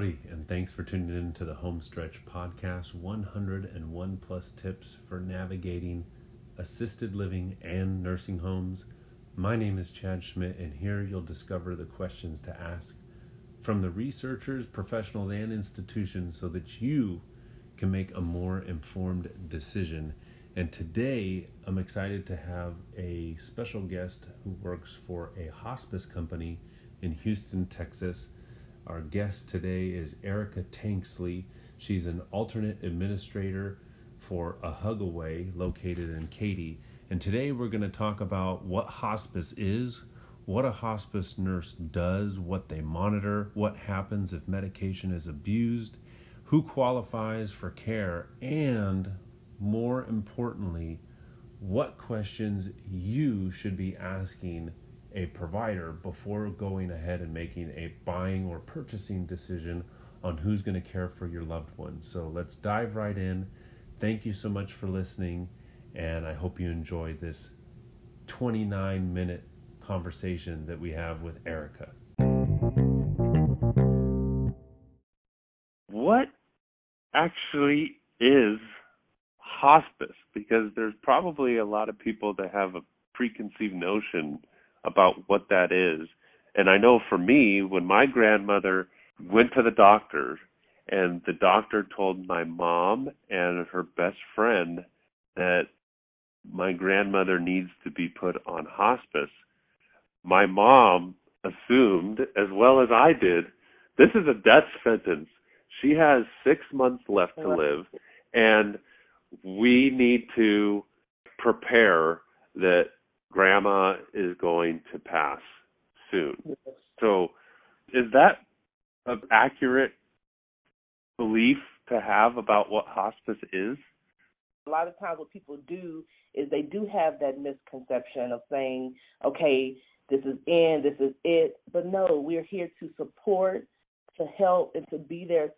Howdy, and thanks for tuning in to the Homestretch Podcast 101 plus tips for navigating assisted living and nursing homes. My name is Chad Schmidt, and here you'll discover the questions to ask from the researchers, professionals, and institutions so that you can make a more informed decision. And today, I'm excited to have a special guest who works for a hospice company in Houston, Texas. Our guest today is Erica Tanksley. She's an alternate administrator for a Hugaway located in Katy. And today we're going to talk about what hospice is, what a hospice nurse does, what they monitor, what happens if medication is abused, who qualifies for care, and more importantly, what questions you should be asking a provider before going ahead and making a buying or purchasing decision on who's going to care for your loved one. So let's dive right in. Thank you so much for listening, and I hope you enjoyed this 29 minute conversation that we have with Erica. What actually is hospice? Because there's probably a lot of people that have a preconceived notion about what that is. And I know for me, when my grandmother went to the doctor and the doctor told my mom and her best friend that my grandmother needs to be put on hospice, my mom assumed, as well as I did, this is a death sentence. She has six months left to live, and we need to prepare that grandma is going to pass soon. So, is that an accurate belief to have about what hospice is? A lot of times, what people do is they do have that misconception of saying, okay, this is in, this is it. But no, we're here to support, to help, and to be there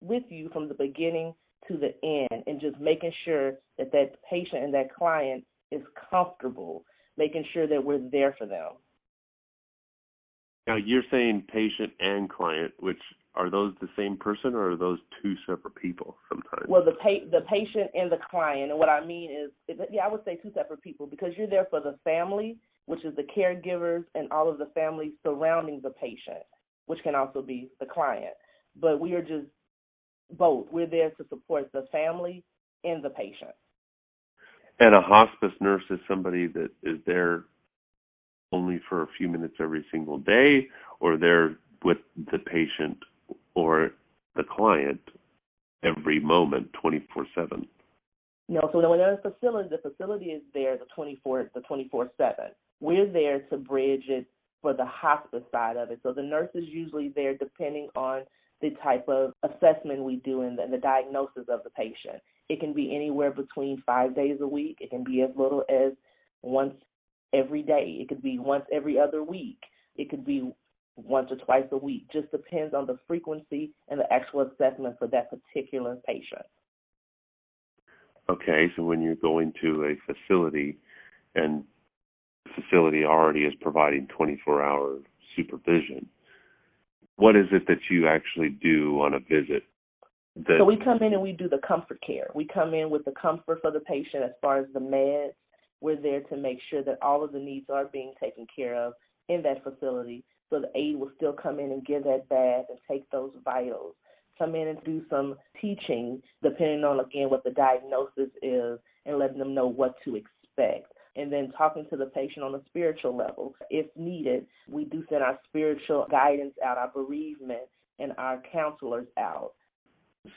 with you from the beginning to the end, and just making sure that that patient and that client is comfortable making sure that we're there for them. Now you're saying patient and client, which are those the same person or are those two separate people sometimes? Well, the pa- the patient and the client, and what I mean is, yeah, I would say two separate people because you're there for the family, which is the caregivers and all of the families surrounding the patient, which can also be the client. But we are just both. We're there to support the family and the patient. And a hospice nurse is somebody that is there only for a few minutes every single day, or they're with the patient or the client every moment, 24 7. No, so when they're in a facility, the facility is there the 24 the 24 7. We're there to bridge it for the hospice side of it. So the nurse is usually there depending on the type of assessment we do and the, the diagnosis of the patient. It can be anywhere between five days a week. It can be as little as once every day. It could be once every other week. It could be once or twice a week. Just depends on the frequency and the actual assessment for that particular patient. Okay, so when you're going to a facility and the facility already is providing 24 hour supervision, what is it that you actually do on a visit? That... So we come in and we do the comfort care. We come in with the comfort for the patient as far as the meds. We're there to make sure that all of the needs are being taken care of in that facility. So the aide will still come in and give that bath and take those vitals. Come in and do some teaching, depending on again what the diagnosis is, and letting them know what to expect and then talking to the patient on a spiritual level. If needed, we do send our spiritual guidance out, our bereavement, and our counselors out.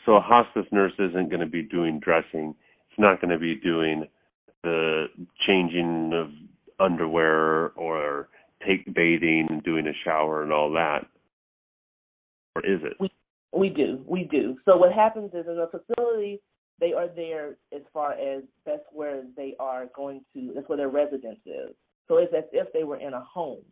So a hospice nurse isn't going to be doing dressing. It's not going to be doing the changing of underwear or take bathing and doing a shower and all that. Or is it? We we do. We do. So what happens is in a facility they are there as far as that's where they are going to that's where their residence is. So it's as if they were in a home.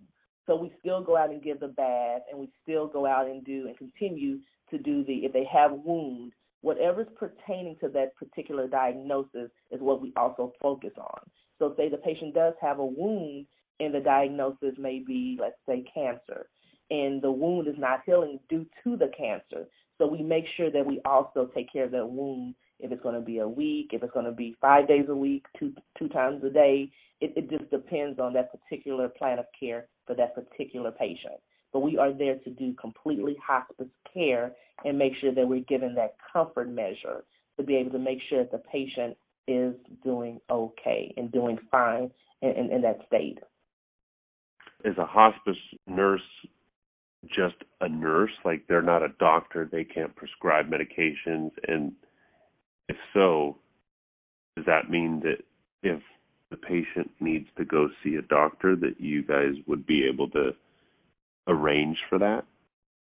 So we still go out and give the bath and we still go out and do and continue to do the if they have wounds, whatever's pertaining to that particular diagnosis is what we also focus on. So say the patient does have a wound and the diagnosis may be, let's say, cancer. and the wound is not healing due to the cancer. So we make sure that we also take care of that wound if it's going to be a week, if it's going to be five days a week, two two times a day. It, it just depends on that particular plan of care for that particular patient. But we are there to do completely hospice care and make sure that we're giving that comfort measure to be able to make sure that the patient is doing okay and doing fine in, in, in that state. Is a hospice nurse just a nurse? Like they're not a doctor, they can't prescribe medications? And if so, does that mean that if the patient needs to go see a doctor, that you guys would be able to arrange for that?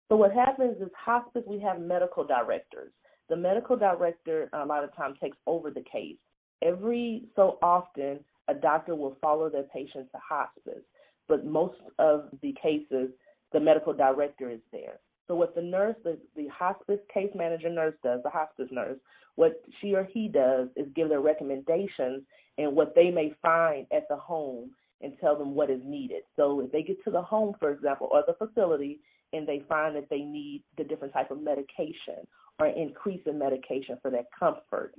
So what happens is hospice, we have medical directors. The medical director a lot of times takes over the case. Every so often, a doctor will follow their patient to hospice, but most of the cases, the medical director is there. So what the nurse, the, the hospice case manager nurse does, the hospice nurse, what she or he does is give their recommendations and what they may find at the home and tell them what is needed. So if they get to the home, for example, or the facility, and they find that they need the different type of medication or increase in medication for that comfort,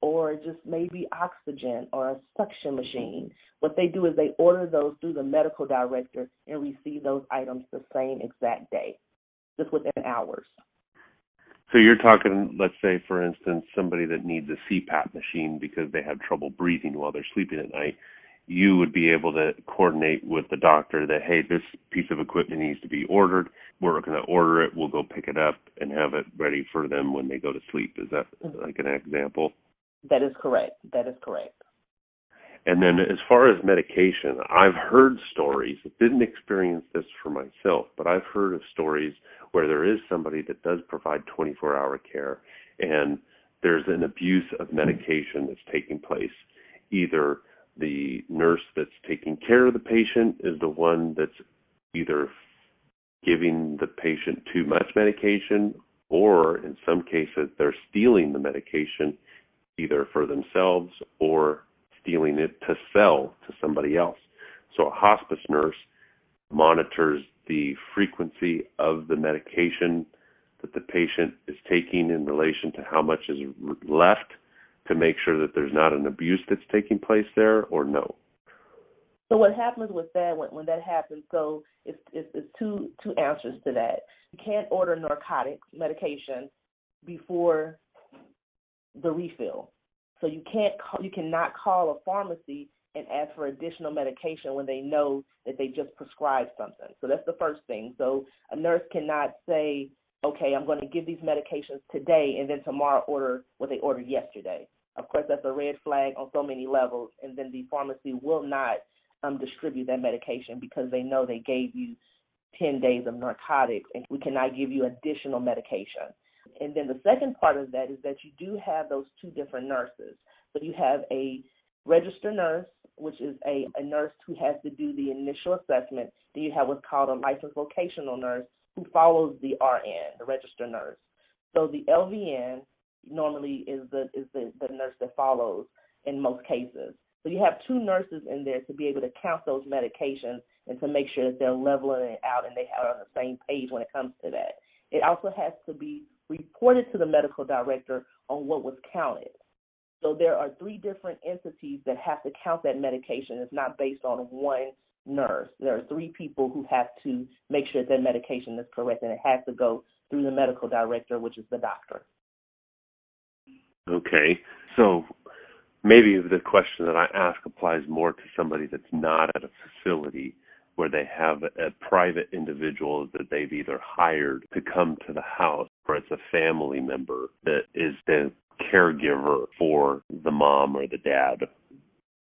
or just maybe oxygen or a suction machine. What they do is they order those through the medical director and receive those items the same exact day, just within hours. So you're talking, let's say, for instance, somebody that needs a CPAP machine because they have trouble breathing while they're sleeping at night. You would be able to coordinate with the doctor that, hey, this piece of equipment needs to be ordered. We're going to order it. We'll go pick it up and have it ready for them when they go to sleep. Is that mm-hmm. like an example? That is correct. That is correct. And then as far as medication, I've heard stories, didn't experience this for myself, but I've heard of stories where there is somebody that does provide 24 hour care and there's an abuse of medication that's taking place. Either the nurse that's taking care of the patient is the one that's either giving the patient too much medication or in some cases they're stealing the medication either for themselves or stealing it to sell to somebody else. So a hospice nurse monitors the frequency of the medication that the patient is taking in relation to how much is left to make sure that there's not an abuse that's taking place there or no. So what happens with that when, when that happens? So it's, it's, it's two two answers to that. You can't order narcotics medication before the refill. So you can't call, you cannot call a pharmacy and ask for additional medication when they know that they just prescribed something. So that's the first thing. So a nurse cannot say, okay, I'm going to give these medications today and then tomorrow order what they ordered yesterday. Of course, that's a red flag on so many levels, and then the pharmacy will not um, distribute that medication because they know they gave you 10 days of narcotics and we cannot give you additional medication. And then the second part of that is that you do have those two different nurses. So you have a registered nurse, which is a, a nurse who has to do the initial assessment. Then you have what's called a licensed vocational nurse who follows the RN, the registered nurse. So the LVN normally is the is the, the nurse that follows in most cases. So you have two nurses in there to be able to count those medications and to make sure that they're leveling it out and they are on the same page when it comes to that. It also has to be reported to the medical director on what was counted. So there are three different entities that have to count that medication. It's not based on one nurse. There are three people who have to make sure that medication is correct, and it has to go through the medical director, which is the doctor. Okay. So maybe the question that I ask applies more to somebody that's not at a facility where they have a private individual that they've either hired to come to the house or it's a family member that is the caregiver for the mom or the dad.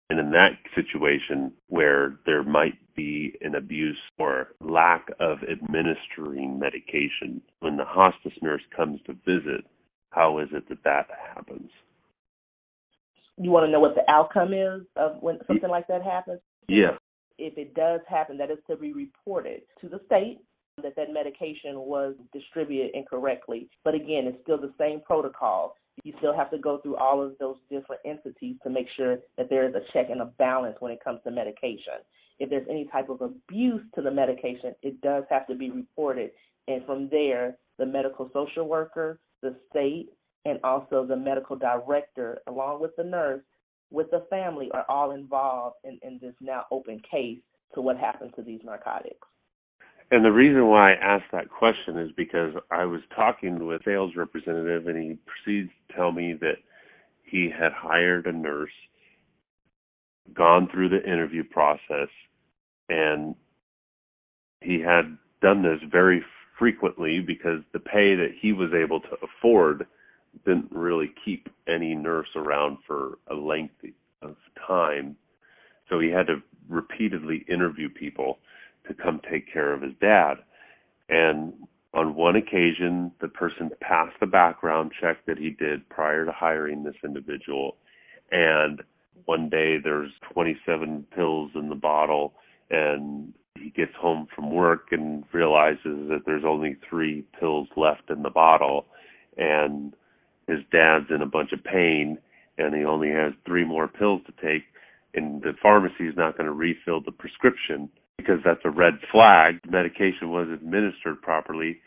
And in that situation where there might be an abuse or lack of administering medication, when the hospice nurse comes to visit, how is it that that happens? You want to know what the outcome is of when something like that happens? Yeah if it does happen, that is to be reported to the state that that medication was distributed incorrectly. But again, it's still the same protocol. You still have to go through all of those different entities to make sure that there is a check and a balance when it comes to medication. If there's any type of abuse to the medication, it does have to be reported. And from there, the medical social worker, the state, and also the medical director, along with the nurse, with the family, are all involved in, in this now open case to what happened to these narcotics. And the reason why I asked that question is because I was talking with a sales representative and he proceeds to tell me that he had hired a nurse, gone through the interview process, and he had done this very frequently because the pay that he was able to afford didn't really keep any nurse around for a length of time. So he had to repeatedly interview people to come take care of his dad. And on one occasion, the person passed the background check that he did prior to hiring this individual. And one day there's 27 pills in the bottle, and he gets home from work and realizes that there's only three pills left in the bottle. And his dad's in a bunch of pain, and he only has three more pills to take. And the pharmacy is not going to refill the prescription because that's a red flag. Medication was administered properly.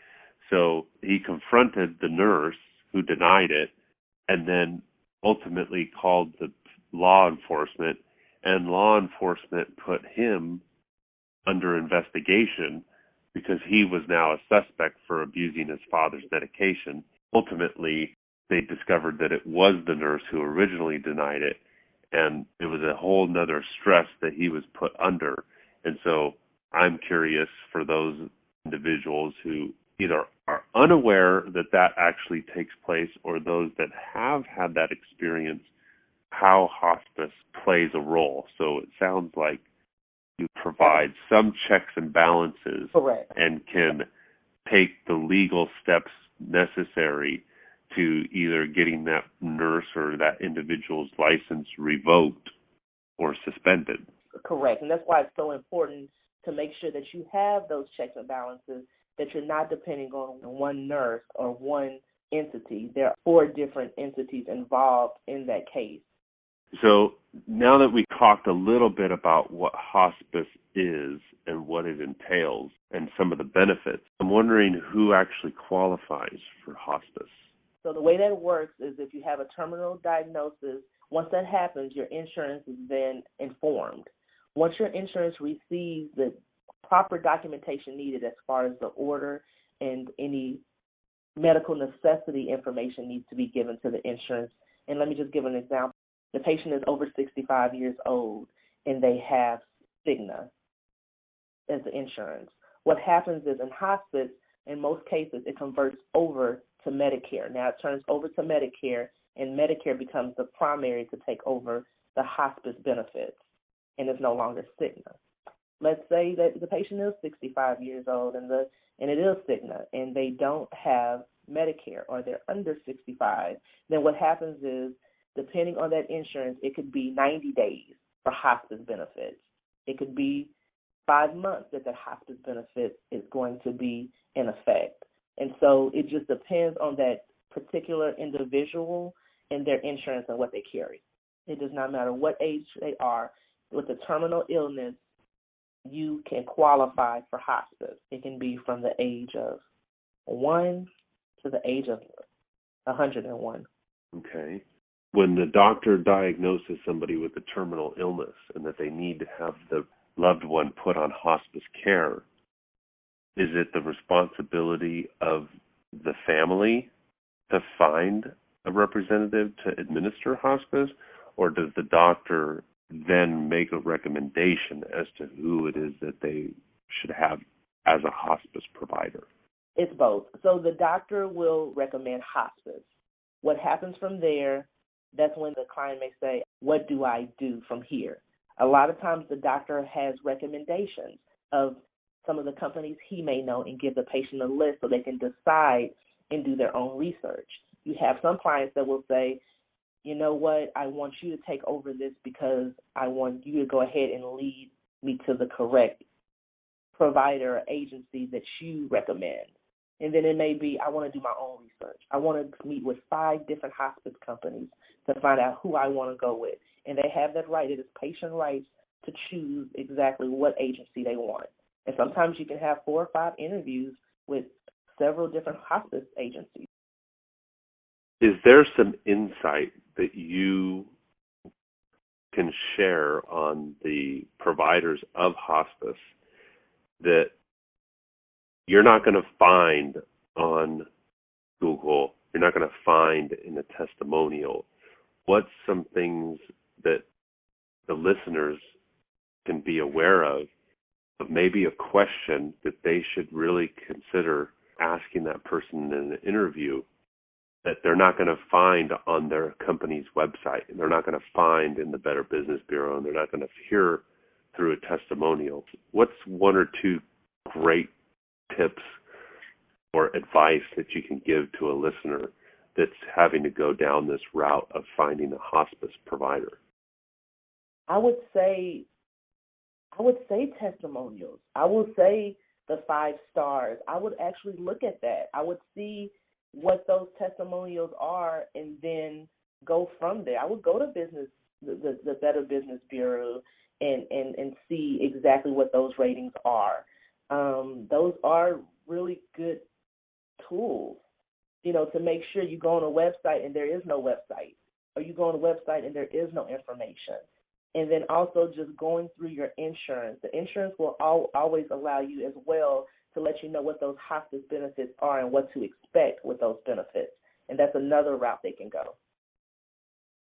So he confronted the nurse who denied it and then ultimately called the law enforcement and law enforcement put him under investigation because he was now a suspect for abusing his father's medication. Ultimately, they discovered that it was the nurse who originally denied it and it was a whole nother stress that he was put under and so I'm curious for those individuals who either are unaware that that actually takes place or those that have had that experience, how hospice plays a role. So it sounds like you provide some checks and balances Correct. and can take the legal steps necessary to either getting that nurse or that individual's license revoked or suspended. Correct. And that's why it's so important to make sure that you have those checks and balances, that you're not depending on one nurse or one entity. There are four different entities involved in that case. So now that we talked a little bit about what hospice is and what it entails and some of the benefits, I'm wondering who actually qualifies for hospice. So the way that works is if you have a terminal diagnosis, once that happens, your insurance is then informed. Once your insurance receives the proper documentation needed as far as the order and any medical necessity information needs to be given to the insurance. And let me just give an example. The patient is over 65 years old and they have Cigna as the insurance. What happens is in hospice, in most cases, it converts over to Medicare. Now it turns over to Medicare, and Medicare becomes the primary to take over the hospice benefits and is no longer Cigna. Let's say that the patient is 65 years old and the and it is Cigna and they don't have Medicare or they're under 65, then what happens is depending on that insurance, it could be 90 days for hospice benefits. It could be five months that that hospice benefit is going to be in effect. And so it just depends on that particular individual and their insurance and what they carry. It does not matter what age they are with a terminal illness, you can qualify for hospice. It can be from the age of one to the age of 101. Okay. When the doctor diagnoses somebody with a terminal illness and that they need to have the loved one put on hospice care, is it the responsibility of the family to find a representative to administer hospice, or does the doctor then make a recommendation as to who it is that they should have as a hospice provider? It's both. So the doctor will recommend hospice. What happens from there, that's when the client may say, What do I do from here? A lot of times the doctor has recommendations of some of the companies he may know and give the patient a list so they can decide and do their own research. You have some clients that will say, you know what, I want you to take over this because I want you to go ahead and lead me to the correct provider or agency that you recommend. And then it may be I want to do my own research. I want to meet with five different hospice companies to find out who I want to go with. And they have that right. It is patient rights to choose exactly what agency they want. And sometimes you can have four or five interviews with several different hospice agencies. Is there some insight that you can share on the providers of hospice that you're not going to find on Google, you're not going to find in a testimonial? What's some things that the listeners can be aware of, of maybe a question that they should really consider asking that person in an interview that they're not going to find on their company's website and they're not going to find in the Better Business Bureau and they're not going to hear through a testimonial. What's one or two great tips or advice that you can give to a listener that's having to go down this route of finding a hospice provider? I would say I would say testimonials. I would say the five stars. I would actually look at that. I would see what those testimonials are and then go from there. I would go to business the, the, Better Business Bureau and, and, and see exactly what those ratings are. Um, those are really good tools, you know, to make sure you go on a website and there is no website, or you go on a website and there is no information. And then also just going through your insurance. The insurance will al- always allow you as well to let you know what those hospice benefits are and what to expect with those benefits. And that's another route they can go.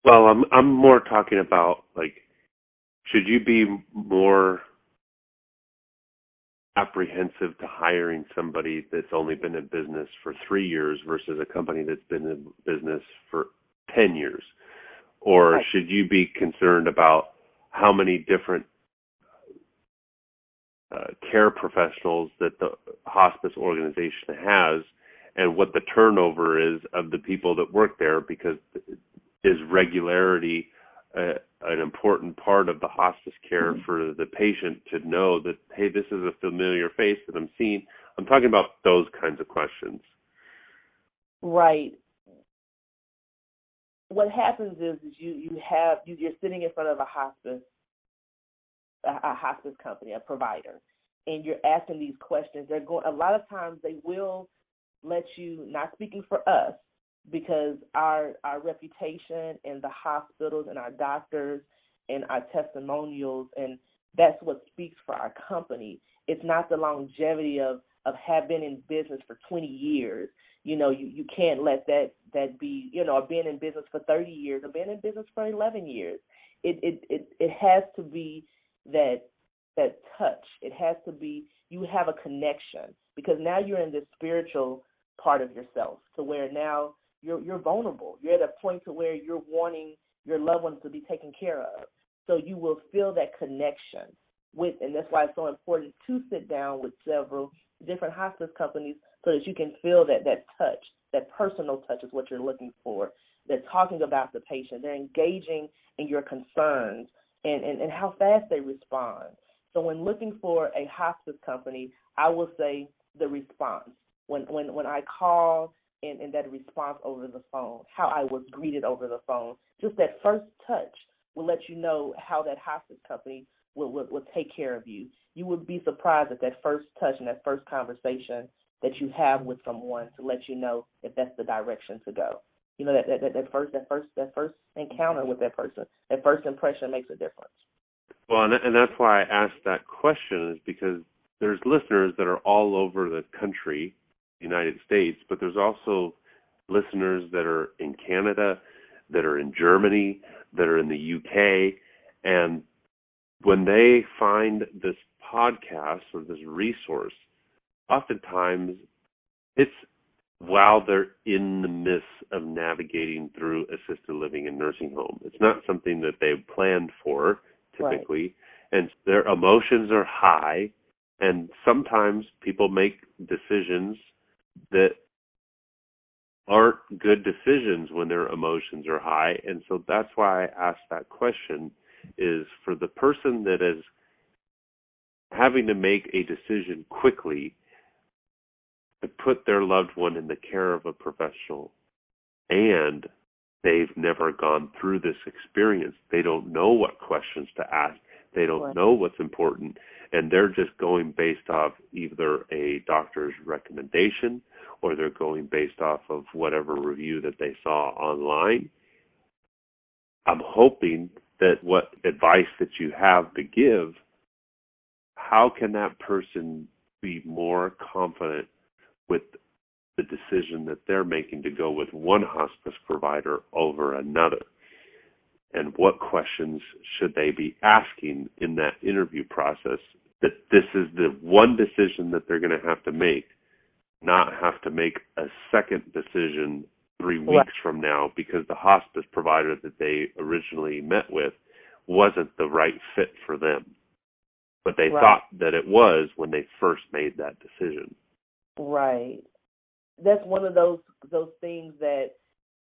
Well, I'm I'm more talking about like should you be more apprehensive to hiring somebody that's only been in business for 3 years versus a company that's been in business for 10 years? Or Right. should you be concerned about how many different uh, care professionals that the hospice organization has and what the turnover is of the people that work there because is regularity uh, an important part of the hospice care for the patient to know that hey this is a familiar face that I'm seeing. I'm talking about those kinds of questions. Right. What happens is, is you you have you, you're sitting in front of a hospice a, a hospice company, a provider, and you're asking these questions. They're going a lot of times they will let you not speaking for us because our our reputation in the hospitals and our doctors and our testimonials and that's what speaks for our company. It's not the longevity of of have been in business for 20 years. You know, you you can't let that that be, you know, or being in business for 30 years or being in business for 11 years. It it it it has to be that that touch. It has to be you have a connection because now you're in this spiritual part of yourself to where now you're you're vulnerable. You're at a point to where you're wanting your loved ones to be taken care of. So you will feel that connection with and that's why it's so important to sit down with several different hospice companies so that you can feel that that touch, that personal touch is what you're looking for. They're talking about the patient. They're engaging in your concerns and, and, and how fast they respond. So when looking for a hospice company, I will say the response. When when when I call and, and that response over the phone, how I was greeted over the phone, just that first touch will let you know how that hospice company will, will, will take care of you. You would be surprised at that first touch and that first conversation that you have with someone to let you know if that's the direction to go. You know that that, that first that first that first encounter with that person, that first impression makes a difference. Well, and, and that's why I asked that question is because there's listeners that are all over the country, United States, but there's also listeners that are in Canada, that are in Germany, that are in the UK, and when they find this podcast or this resource, oftentimes it's while they're in the midst of navigating through assisted living and nursing home. It's not something that they've planned for typically, and their emotions are high, and sometimes people make decisions that aren't good decisions when their emotions are high, and so that's why I asked that question is for the person that is having to make a decision quickly to put their loved one in the care of a professional and they've never gone through this experience. They don't know what questions to ask. They don't Right. know what's important. And they're just going based off either a doctor's recommendation or they're going based off of whatever review that they saw online. I'm hoping that what advice that you have to give, how can that person be more confident with the decision that they're making to go with one hospice provider over another? And what questions should they be asking in that interview process that this is the one decision that they're going to have to make, not have to make a second decision three Right. weeks from now because the hospice provider that they originally met with wasn't the right fit for them. But they Right. thought that it was when they first made that decision. Right. That's one of those those things that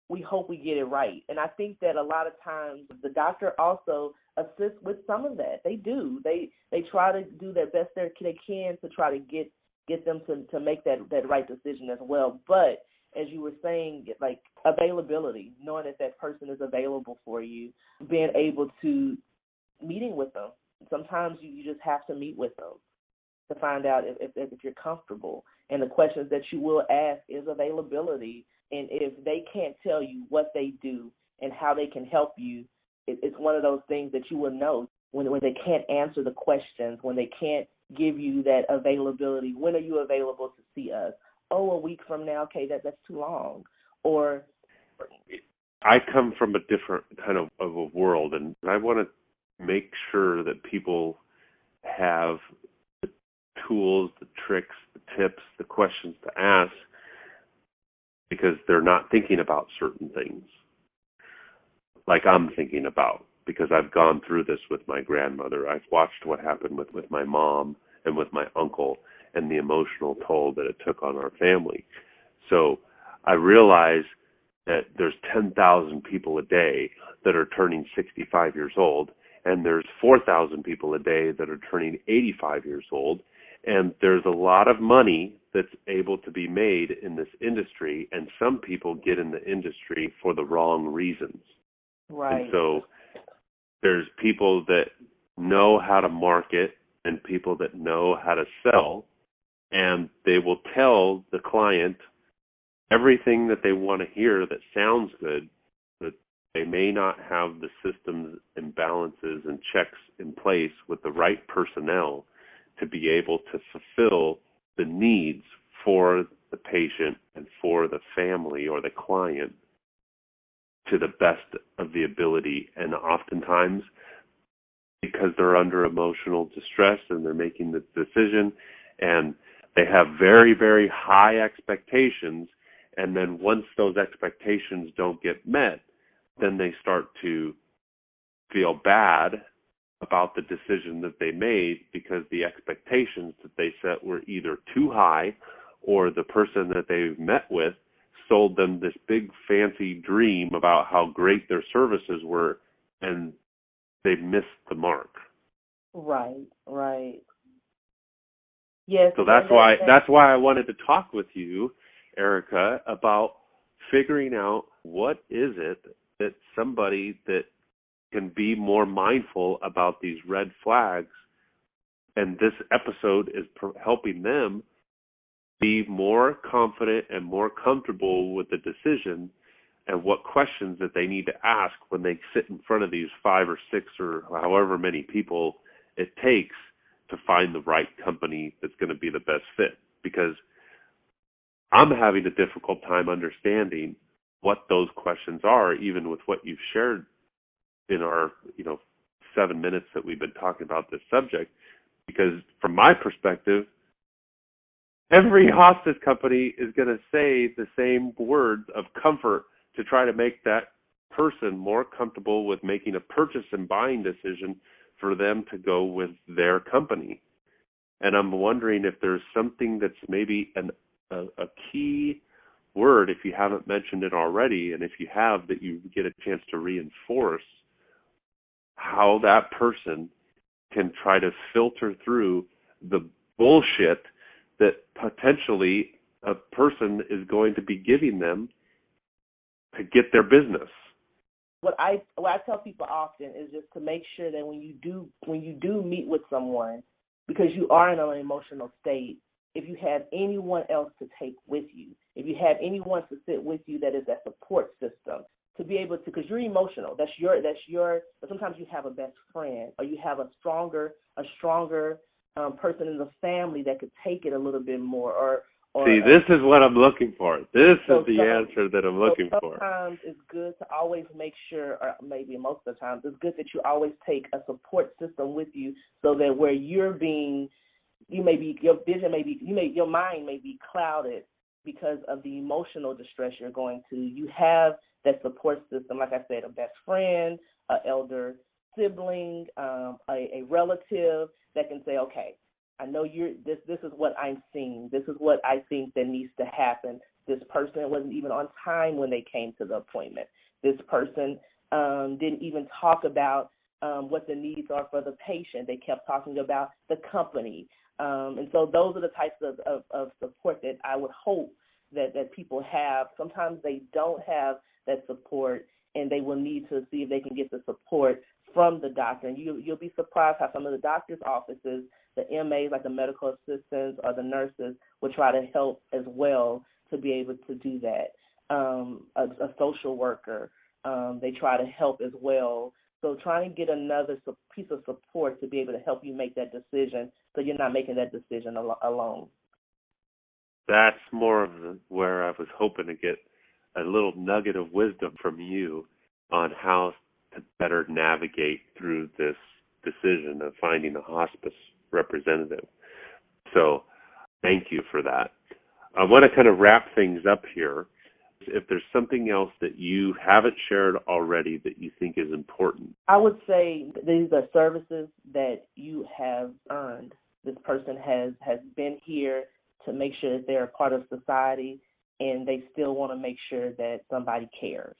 we hope we get it right. And I think that a lot of times the doctor also assists with some of that. They do. They they try to do their best they can to try to get get them to to make that that right decision as well. But as you were saying, like availability, knowing that that person is available for you, being able to meeting with them. Sometimes you, you just have to meet with them to find out if, if if you're comfortable. And the questions that you will ask is availability. And if they can't tell you what they do and how they can help you, it, it's one of those things that you will know when when they can't answer the questions, when they can't give you that availability. When are you available to see us? Oh, a week from now. Okay, that that's too long. Or I come from a different kind of, of a world, and I want to make sure that people have tools, the tricks, the tips, the questions to ask because they're not thinking about certain things like I'm thinking about because I've gone through this with my grandmother. I've watched what happened with, with my mom and with my uncle and the emotional toll that it took on our family. So I realize that there's 10,000 people a day that are turning 65 years old, and there's 4,000 people a day that are turning 85 years old, and there's a lot of money that's able to be made in this industry, and some people get in the industry for the wrong reasons. right. And so there's people that know how to market and people that know how to sell and they will tell the client everything that they want to hear that sounds good but they may not have the systems and balances and checks in place with the right personnel to be able to fulfill the needs for the patient and for the family or the client to the best of the ability. And oftentimes because they're under emotional distress and they're making the decision and they have very very high expectations and then once those expectations don't get met then they start to feel bad about the decision that they made because the expectations that they set were either too high or the person that they met with sold them this big fancy dream about how great their services were and they missed the mark. Right, right. Yes. So that's why that- that's why I wanted to talk with you, Erica, about figuring out what is it that somebody that can be more mindful about these red flags. And this episode is pr- helping them be more confident and more comfortable with the decision and what questions that they need to ask when they sit in front of these five or six or however many people it takes to find the right company that's going to be the best fit. Because I'm having a difficult time understanding what those questions are even with what you've shared in our you know 7 minutes that we've been talking about this subject because from my perspective every hospice company is going to say the same words of comfort to try to make that person more comfortable with making a purchase and buying decision for them to go with their company. And I'm wondering if there's something that's maybe an, a, a key word, if you haven't mentioned it already, and if you have, that you get a chance to reinforce how that person can try to filter through the bullshit that potentially a person is going to be giving them to get their business. What I what I tell people often is just to make sure that when you do when you do meet with someone, because you are in an emotional state, if you have anyone else to take with you, if you have anyone to sit with you that is a support system, to be able to because you're emotional. That's your that's your but sometimes you have a best friend or you have a stronger a stronger um, person in the family that could take it a little bit more or or, See, this is what I'm looking for. This so is the answer that I'm looking so for. sometimes it's good to always make sure, or maybe most of the times, it's good that you always take a support system with you, so that where you're being, you may be your vision may be, you may your mind may be clouded because of the emotional distress you're going to. You have that support system, like I said, a best friend, a elder sibling, um, a, a relative that can say, okay, I know you're this this is what I'm seeing. This is what I think that needs to happen. This person wasn't even on time when they came to the appointment. This person um, didn't even talk about um, what the needs are for the patient. They kept talking about the company. Um, and so those are the types of, of, of support that I would hope that, that people have. Sometimes they don't have that support and they will need to see if they can get the support from the doctor. And you, you'll be surprised how some of the doctor's offices the MAs, like the medical assistants or the nurses, will try to help as well to be able to do that. Um, a, a social worker, um, they try to help as well. So trying to get another piece of support to be able to help you make that decision, so you're not making that decision al- alone. That's more of the, where I was hoping to get a little nugget of wisdom from you on how to better navigate through this decision of finding a hospice representative. So, thank you for that. I want to kind of wrap things up here. If there's something else that you haven't shared already that you think is important, I would say these are services that you have earned. This person has has been here to make sure that they're a part of society, and they still want to make sure that somebody cares,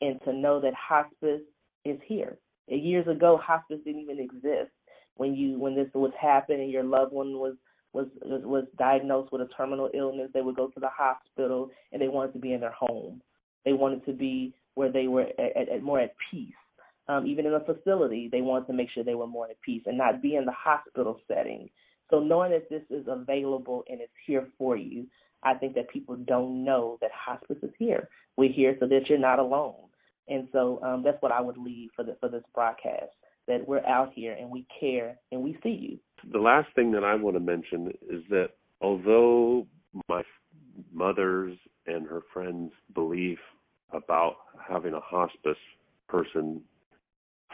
and to know that hospice is here. Years ago, hospice didn't even exist. When you when this was happening, your loved one was was was was diagnosed with a terminal illness, they would go to the hospital and they wanted to be in their home. They wanted to be where they were at, at, at more at peace. Um, even in a facility, they wanted to make sure they were more at peace and not be in the hospital setting. So knowing that this is available and it's here for you, I think that people don't know that hospice is here. We're here so that you're not alone. And so um, that's what I would leave for the, for this broadcast that we're out here and we care and we see you. the last thing that I want to mention is that although my mother's and her friends' belief about having a hospice person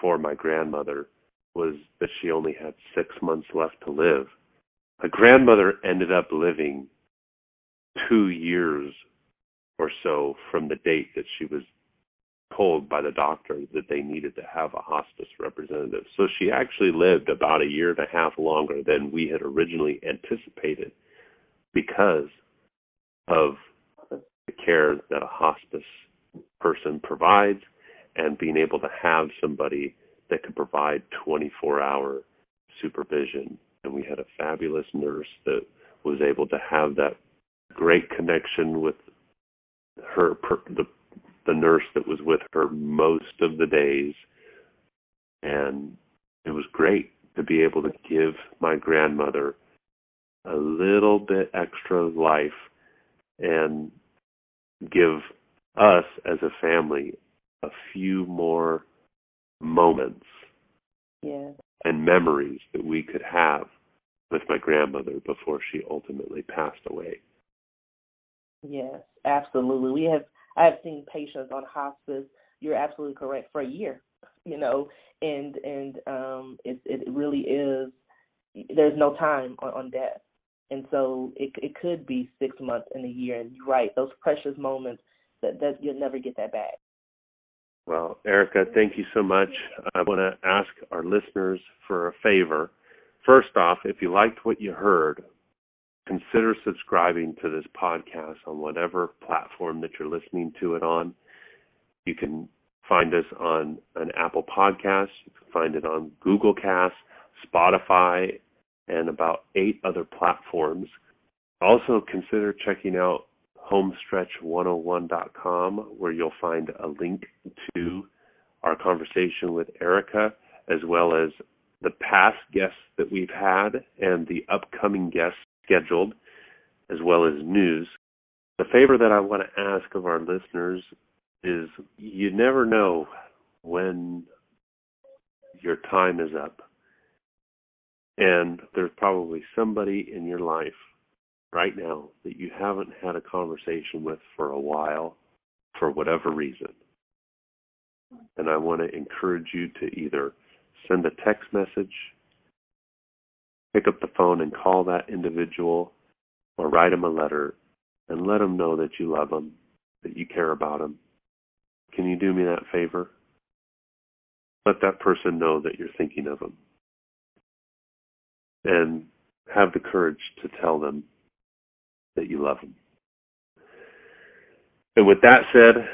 for my grandmother was that she only had six months left to live. My grandmother ended up living two years or so from the date that she was told by the doctor that they needed to have a hospice representative. So she actually lived about a year and a half longer than we had originally anticipated because of the care that a hospice person provides and being able to have somebody that could provide 24 hour supervision. And we had a fabulous nurse that was able to have that great connection with her, per, the the nurse that was with her most of the days and it was great to be able to give my grandmother a little bit extra life and give us as a family a few more moments Yeah. and memories that we could have with my grandmother before she ultimately passed away. Yes, absolutely. We have I have seen patients on hospice. You're absolutely correct for a year, you know, and and um, it it really is. There's no time on, on death, and so it it could be six months in a year. And you're right, those precious moments that that you'll never get that back. Well, Erica, thank you so much. I want to ask our listeners for a favor. First off, if you liked what you heard, consider subscribing to this podcast on whatever platform that you're listening to it on. You can find us on an Apple Podcast, you can find it on Google Cast, Spotify, and about eight other platforms. Also, consider checking out homestretch101.com where you'll find a link to our conversation with Erica as well as the past guests that we've had and the upcoming guests scheduled as well as news. The favor that I want to ask of our listeners is you never know when your time is up. And there's probably somebody in your life right now that you haven't had a conversation with for a while for whatever reason. And I want to encourage you to either send a text message, pick up the phone and call that individual, or write them a letter and let them know that you love them, that you care about them. Can you do me that favor? Let that person know that you're thinking of them. And have the courage to tell them that you love them. And with that said,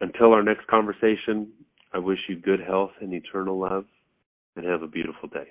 until our next conversation, I wish you good health and eternal love, and have a beautiful day.